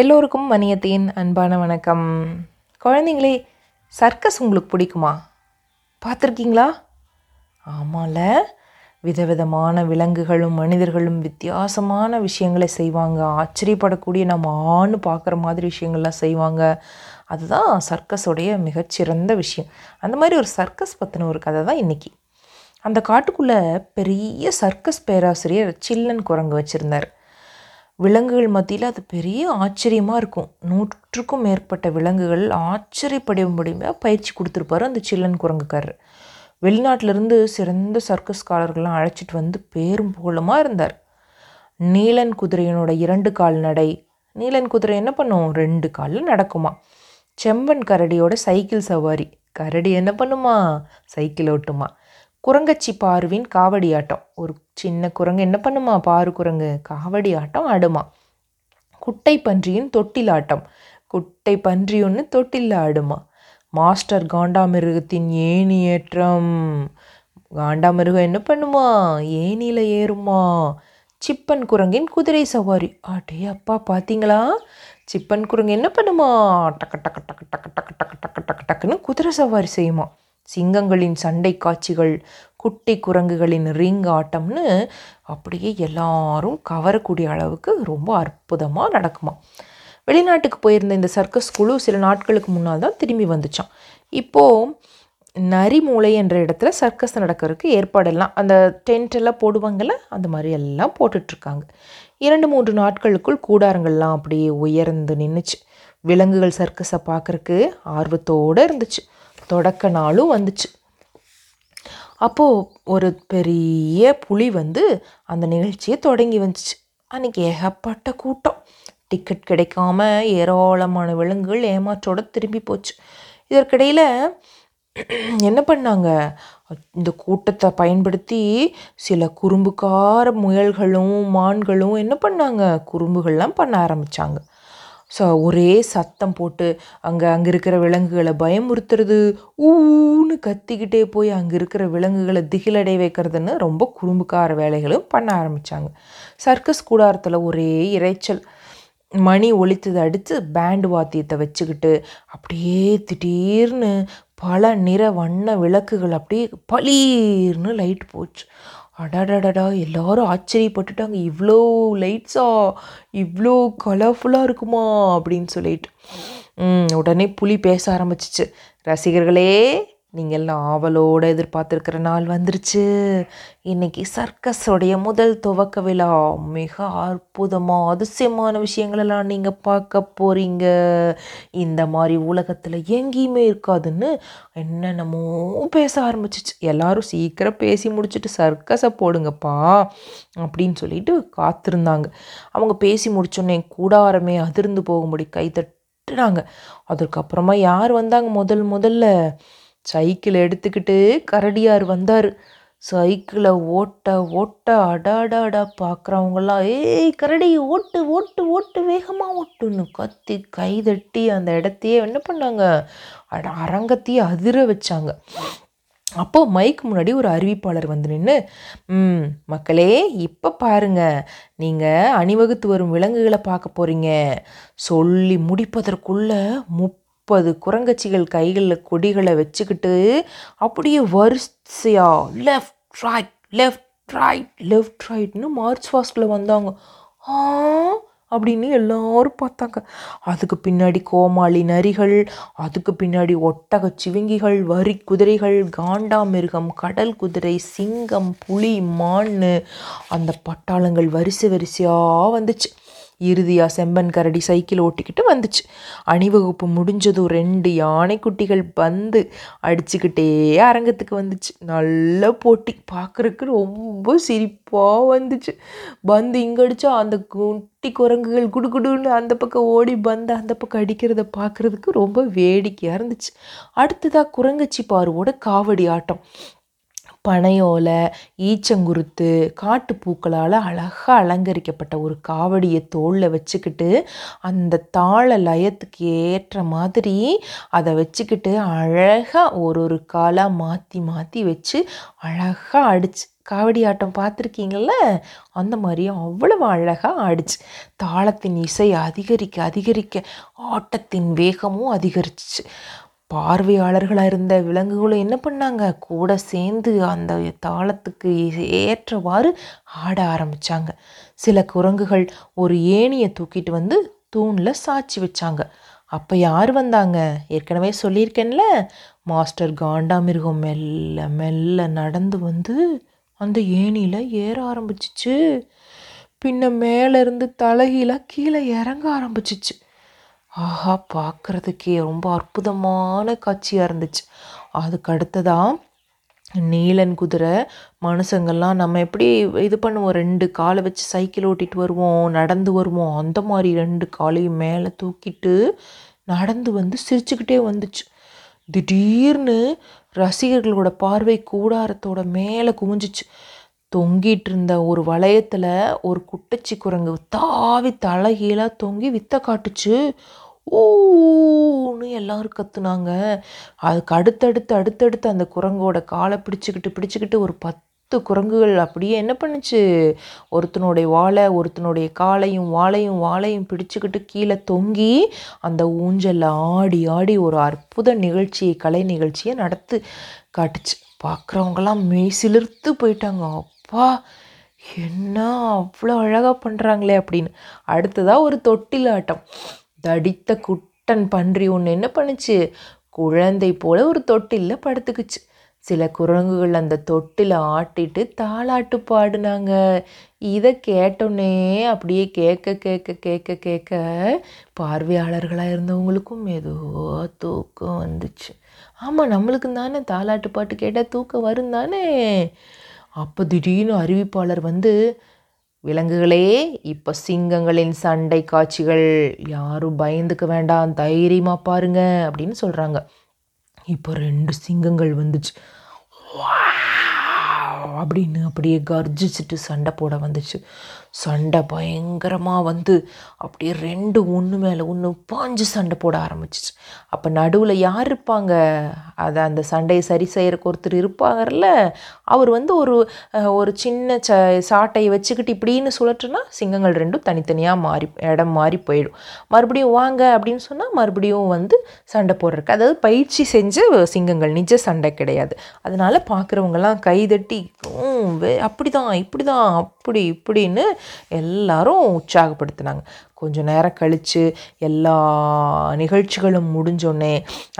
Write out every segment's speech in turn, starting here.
எல்லோருக்கும் மணியத்தின் அன்பான வணக்கம். குழந்தைங்களே சர்க்கஸ் உங்களுக்கு பிடிக்குமா? பார்த்துருக்கீங்களா? ஆமால. விதவிதமான விலங்குகளும் மனிதர்களும் வித்தியாசமான விஷயங்களை செய்வாங்க. ஆச்சரியப்படக்கூடிய நம்ம ஆண் பார்க்குற மாதிரி விஷயங்கள்லாம் செய்வாங்க. அதுதான் சர்க்கஸோடைய மிகச்சிறந்த விஷயம். அந்த மாதிரி ஒரு சர்க்கஸ் பற்றின ஒரு கதை தான் இன்றைக்கி அந்த காட்டுக்குள்ளே பெரிய சர்க்கஸ் பேராசிரியர் சில்லன் குரங்கு வச்சுருந்தார். விலங்குகள் மத்தியில் அது பெரிய ஆச்சரியமாக இருக்கும். நூற்றுக்கும் மேற்பட்ட விலங்குகள் ஆச்சரியப்படும்படியாக பயிற்சி கொடுத்துருப்பாரு அந்த சில்லன் குரங்குக்காரர். வெளிநாட்டிலிருந்து சிறந்த சர்க்கஸ்காரர்கள்லாம் அழைச்சிட்டு வந்து பேரும் புகழுமாக இருந்தார். நீலன் குதிரையினோட இரண்டு கால் நடை. நீலன் குதிரை என்ன பண்ணும்? ரெண்டு காலில் நடக்குமா? செம்பன் கரடியோட சைக்கிள் சவாரி. கரடி என்ன பண்ணுமா? சைக்கிள் ஓட்டுமா? குரங்கச்சி பாருவின் காவடி ஆட்டம். ஒரு சின்ன குரங்கு என்ன பண்ணுமா? பாரு குரங்கு. காவடி ஆட்டம் ஆடுமா. குட்டை பன்றியின் தொட்டில் ஆட்டம். குட்டை பன்றி ஒன்று தொட்டில் ஆடுமா. மாஸ்டர் காண்டாமிருகத்தின் ஏணி ஏற்றம். காண்டாமிருகம் என்ன பண்ணுமா? ஏணியில் ஏறுமா. சிப்பன் குரங்கின் குதிரை சவாரி. அடே அப்பா பார்த்தீங்களா சிப்பன் குரங்கு என்ன பண்ணுமா? டக்கு டக்கு டக்கு டக்கு டக்கு டக்கு டக்கு டக்கு டக்குன்னு குதிரை சவாரி செய்யுமா. சிங்கங்களின் சண்டை காட்சிகள் குட்டி குரங்குகளின் ரிங் ஆட்டம்னு அப்படியே எல்லாரும் கவரக்கூடிய அளவுக்கு ரொம்ப அற்புதமாக நடக்குமா வெளிநாட்டுக்கு போயிருந்த இந்த சர்க்கஸ் குழு சில நாட்களுக்கு முன்னால் தான் திரும்பி வந்துச்சான் இப்போது நரிமூளை என்ற இடத்துல சர்க்கஸ் நடக்கிறதுக்கு ஏற்பாடெல்லாம் அந்த டென்ட் எல்லாம் போடுவாங்கள்ல அந்த மாதிரி எல்லாம் போட்டுட்ருக்காங்க. இரண்டு மூன்று நாட்களுக்குள் கூடாரங்கள்லாம் அப்படியே உயர்ந்து நின்றுச்சு விலங்குகள் சர்க்கஸை பார்க்குறக்கு ஆர்வத்தோடு இருந்துச்சு. தொடக்க நாளும் வந்துச்சு. அப்போது ஒரு பெரிய புலி வந்து அந்த நிகழ்ச்சியை தொடங்கி வந்துச்சு. அன்றைக்கி ஏகப்பட்ட கூட்டம். டிக்கெட் கிடைக்காம ஏராளமான விலங்குகள் ஏமாற்றோட திரும்பி போச்சு. இதற்கிடையில் என்ன பண்ணாங்க? இந்த கூட்டத்தை பயன்படுத்தி சில குறும்புக்கார முயல்களும் மான்களும் என்ன பண்ணாங்க? குறும்புகள்லாம் பண்ண ஆரம்பித்தாங்க ஸோ ஒரே சத்தம் போட்டு அங்கே அங்கே இருக்கிற விலங்குகளை பயமுறுத்துறது ஊன்னு கத்திக்கிட்டே போய் அங்கே இருக்கிற விலங்குகளை திகிலடை வைக்கிறதுன்னு ரொம்ப குறும்புக்கார வேலைகளும் பண்ண ஆரம்பித்தாங்க சர்க்கஸ் கூடாரத்தில் ஒரே இறைச்சல் மணி ஒழித்ததை அடித்து பேண்டு வாத்தியத்தை வச்சுக்கிட்டு அப்படியே திடீர்னு பல நிற வண்ண விளக்குகள் அப்படியே பளீர்னு லைட் போச்சு. அடாடாடா எல்லாரும் ஆச்சரியப்பட்டுட்டாங்க. இவ்வளோ லைட்ஸா இவ்வளோ கலர்ஃபுல்லாக இருக்குமா அப்படின்னு சொல்லிட்டு. உடனே புலி பேச ஆரம்பிச்சிச்சு. ரசிகர்களே நீங்கள் எல்லாம் ஆவலோடு எதிர்பார்த்துருக்கிற நாள் வந்துருச்சு. இன்றைக்கி சர்க்கஸோடைய முதல் துவக்க விழா. மிக அற்புதமாக அதிசயமான விஷயங்களெல்லாம் நீங்கள் பார்க்க போகிறீங்க இந்த மாதிரி உலகத்தில் எங்கேயுமே இருக்காதுன்னு என்னென்னமோ பேச ஆரம்பிச்சிச்சு. எல்லோரும் சீக்கிரம் பேசி முடிச்சுட்டு சர்க்கஸை போடுங்கப்பா அப்படின்னு சொல்லிட்டு காத்திருந்தாங்க. அவங்க பேசி முடிச்சோன்னே கூடாரமே அதிர்ந்து போகும்படி கை தட்டுனாங்க. அதுக்கப்புறமா யார் வந்தாங்க முதல் முதல்ல? சைக்கிளை எடுத்துக்கிட்டு கரடியார் வந்தார். சைக்கிளை ஓட்ட ஓட்ட அடாடாடா பார்க்குறவங்களாம் ஏய் கரடி ஓட்டு ஓட்டு ஓட்டு வேகமாக ஓட்டுன்னு கத்தி கைதட்டி அந்த இடத்தையே என்ன பண்ணாங்க? அட அரங்கத்தையே அதிர வச்சாங்க. அப்போது மைக்கு முன்னாடி ஒரு அறிவிப்பாளர் வந்து நின்று ம் மக்களே இப்போ பாருங்க. நீங்கள் அணிவகுத்து வரும் விலங்குகளை பார்க்க போகிறீங்க சொல்லி முடிப்பதற்குள்ளே முப் முப்பது குரங்கச்சிகள் கைகளில் கொடிகளை வச்சுக்கிட்டு அப்படியே வரிசையாக left right left right left ரைட்னு march ஃபாஸ்டில் வந்தாங்க. ஆ? அப்படின்னு எல்லாரும் பார்த்தாங்க. அதுக்கு பின்னாடி கோமாளி நரிகள் அதுக்கு பின்னாடி ஒட்டக சிவிங்கிகள் வரி குதிரைகள் காண்டாமிருகம் கடல் குதிரை சிங்கம் புலி மான் அந்த பட்டாளங்கள் வரிசை வரிசையாக வந்துச்சு. இறுதியாக செம்பன் கரடி சைக்கிள் ஓட்டிக்கிட்டு வந்துச்சு. அணிவகுப்பு முடிஞ்சதும் ரெண்டு யானைக்குட்டிகள் பந்து அடிச்சுக்கிட்டே அரங்கத்துக்கு வந்துச்சு. நல்ல போட்டி. பார்க்குறக்கு ரொம்ப சிரிப்பாக வந்துச்சு. பந்து இங்கே அடித்தா அந்த குட்டி குரங்குகள் குடுகுடுன்னு அந்த பக்கம் ஓடி பந்து அந்த பக்கம் அடிக்கிறத பார்க்குறதுக்கு ரொம்ப வேடிக்கையாக இருந்துச்சு. அடுத்ததாக குரங்கச்சி பாருவோட காவடி ஆட்டம். பனையோலை ஈச்சங்குருத்து காட்டுப்பூக்களால் அழகாக அலங்கரிக்கப்பட்ட ஒரு காவடியை தோளில் வச்சுக்கிட்டு அந்த தாள லயத்துக்கு ஏற்ற மாதிரி அதை வச்சுக்கிட்டு அழகாக ஒரு ஒரு காலாக மாற்றி மாற்றி வச்சு அழகாக அடிச்சு. காவடி ஆட்டம் பார்த்துருக்கீங்கள அந்த மாதிரி அவ்வளவு அழகாக ஆடிச்சு. தாளத்தின் இசை அதிகரிக்க அதிகரிக்க ஆட்டத்தின் வேகமும் அதிகரிச்சு. பார்வையாளர்களாக இருந்த விலங்குகளும் என்ன பண்ணாங்க? கூட சேர்ந்து அந்த தாளத்துக்கு ஏற்றவாறு ஆட ஆரம்பித்தாங்க சில குரங்குகள் ஒரு ஏணியை தூக்கிட்டு வந்து தூணில் சாட்சி வச்சாங்க. அப்போ யார் வந்தாங்க? ஏற்கனவே சொல்லியிருக்கேன்ல மாஸ்டர் காண்டாமிருகம் மெல்ல மெல்ல நடந்து வந்து அந்த ஏணியில் ஏற ஆரம்பிச்சிச்சு. பின்ன மேலேருந்து தலைகீழாக கீழே இறங்க ஆரம்பிச்சிச்சு. ஆஹா பார்க்குறதுக்கே ரொம்ப அற்புதமான காட்சியாக இருந்துச்சு. அதுக்கு அடுத்ததாக நீலன் குதிரை மனுஷங்கள்லாம் நம்ம எப்படி இது பண்ணுவோம்? ரெண்டு காலை வச்சு சைக்கிள் ஓட்டிகிட்டு வருவோம் நடந்து வருவோம். அந்த மாதிரி ரெண்டு காலையும் மேலே தூக்கிட்டு நடந்து வந்து சிரிச்சுக்கிட்டே வந்துச்சு. திடீர்னு ரசிகர்களோட பார்வை கூடாரத்தோட மேலே குமிஞ்சிச்சு தொங்கிட்டு இருந்த ஒரு வளையத்தில் ஒரு குட்டச்சி குரங்கு தாவி தலைகீழாக தொங்கி வித்த காட்டுச்சு. ஊன்னு எல்லாரும் கத்துனாங்க. அதுக்கு அடுத்தடுத்து அடுத்தடுத்து அந்த குரங்கோட காலை பிடிச்சிக்கிட்டு பிடிச்சிக்கிட்டு ஒரு பத்து குரங்குகள் அப்படியே என்ன பண்ணுச்சு? ஒருத்தனுடைய வாழை ஒருத்தனுடைய காலையும் வாழையும் வாழையும் பிடிச்சிக்கிட்டு கீழே தொங்கி அந்த ஊஞ்சலில் ஆடி ஆடி ஒரு அற்புத நிகழ்ச்சியை கலை நிகழ்ச்சியை நடத்து காட்டுச்சு. பார்க்குறவங்கெல்லாம் மெய் சிலிர்த்து போயிட்டாங்க. அப்பா என்ன அவ்வளோ அழகாக பண்ணுறாங்களே அப்படின்னு. அடுத்ததாக ஒரு தொட்டில் ஆட்டம் தடித்த குட்டன் பன்றி ஒன்று என்ன பண்ணுச்சு? குழந்தை போல ஒரு தொட்டிலில் படுத்துக்குச்சு. சில குரங்குகள் அந்த தொட்டில் ஆட்டிட்டு தாளாட்டு பாடினாங்க. இதை கேட்டோன்னே அப்படியே கேட்க கேட்க கேட்க கேட்க பார்வையாளர்களாக இருந்தவங்களுக்கும் ஏதோ தூக்கம் வந்துச்சு. ஆமாம் நம்மளுக்கு தானே தாளாட்டு பாட்டு கேட்டால் தூக்கம் வரும் தானே அப்போ திடீர்னு அறிவிப்பாளர் வந்து விலங்குகளே இப்போ சிங்கங்களின் சண்டை காட்சிகள் யாரும் பயந்துக்க வேண்டாம் தைரியமாக பாருங்க அப்படின்னு சொல்கிறாங்க இப்போ ரெண்டு சிங்கங்கள் வந்துச்சு. அப்படின்னு அப்படியே கர்ஜிச்சுட்டு சண்டை போட வந்துச்சு. சண்டை பயங்கரமாக வந்து அப்படியே ரெண்டு ஒன்று மேலே ஒன்று பாஞ்சு சண்டை போட ஆரம்பிச்சிச்சு. அப்போ நடுவில் யார் இருப்பாங்க? அதை அந்த சண்டையை சரி செய்கிறக்கு ஒருத்தர் இருப்பாங்கல்ல அவர் வந்து ஒரு ஒரு சின்ன ச சாட்டையை வச்சுக்கிட்டு இப்படின்னு சுழற்றுனா சிங்கங்கள் ரெண்டும் தனித்தனியாக மாறி இடம் மாறி போயிடும். மறுபடியும் வாங்க அப்படின்னு சொன்னால் மறுபடியும் வந்து சண்டை போடுறதுக்கு. அதாவது பயிற்சி செஞ்ச சிங்கங்கள் நிஜ சண்டை கிடையாது. அதனால் பார்க்குறவங்கெல்லாம் கைதட்டி அப்படி தான் இப்படி தான் அப்படி இப்படின்னு எல்லாரும் உற்சாகப்படுத்தினாங்க. கொஞ்சம் நேரம் கழித்து எல்லா நிகழ்ச்சிகளும் முடிஞ்சோடனே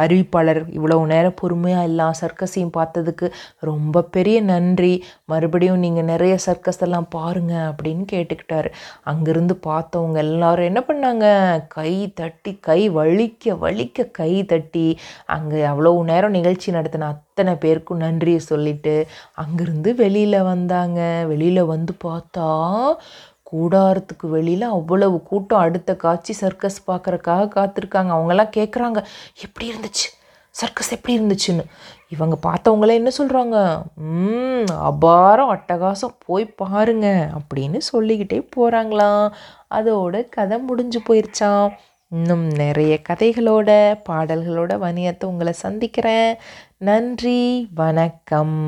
அறிவிப்பாளர் இவ்வளோ நேரம் பொறுமையாக எல்லா சர்க்கஸையும் பார்த்ததுக்கு ரொம்ப பெரிய நன்றி. மறுபடியும் நீங்கள் நிறைய சர்க்கஸ் எல்லாம் பாருங்கள் அப்படின்னு கேட்டுக்கிட்டாரு. அங்கேருந்து பார்த்தவங்க எல்லாரும் என்ன பண்ணாங்க? கை தட்டி கை வலிக்க வலிக்க கை தட்டி அங்கே அவ்வளவு நேரம் நிகழ்ச்சி நடத்தின அத்தனை பேருக்கும் நன்றியை சொல்லிட்டு அங்கேருந்து வெளியில் வந்தாங்க. வெளியில் வந்து பார்த்தா கூடாரத்துக்கு வெளியில் அவ்வளவு கூட்டம் அடுத்த காட்சி சர்க்கஸ் பார்க்குறக்காக காத்திருக்காங்க. அவங்கெல்லாம் கேட்குறாங்க எப்படி இருந்துச்சு? சர்க்கஸ் எப்படி இருந்துச்சுன்னு? இவங்க பார்த்தவங்களே என்ன சொல்கிறாங்க ம் அபாரம் அட்டகாசம். போய் பாருங்க அப்படின்னு சொல்லிக்கிட்டே போகிறாங்களாம் அதோட கதை முடிஞ்சு போயிருச்சான் இன்னும் நிறைய கதைகளோட பாடல்களோட வணியத்தை உங்களை சந்திக்கிறேன். நன்றி வணக்கம்.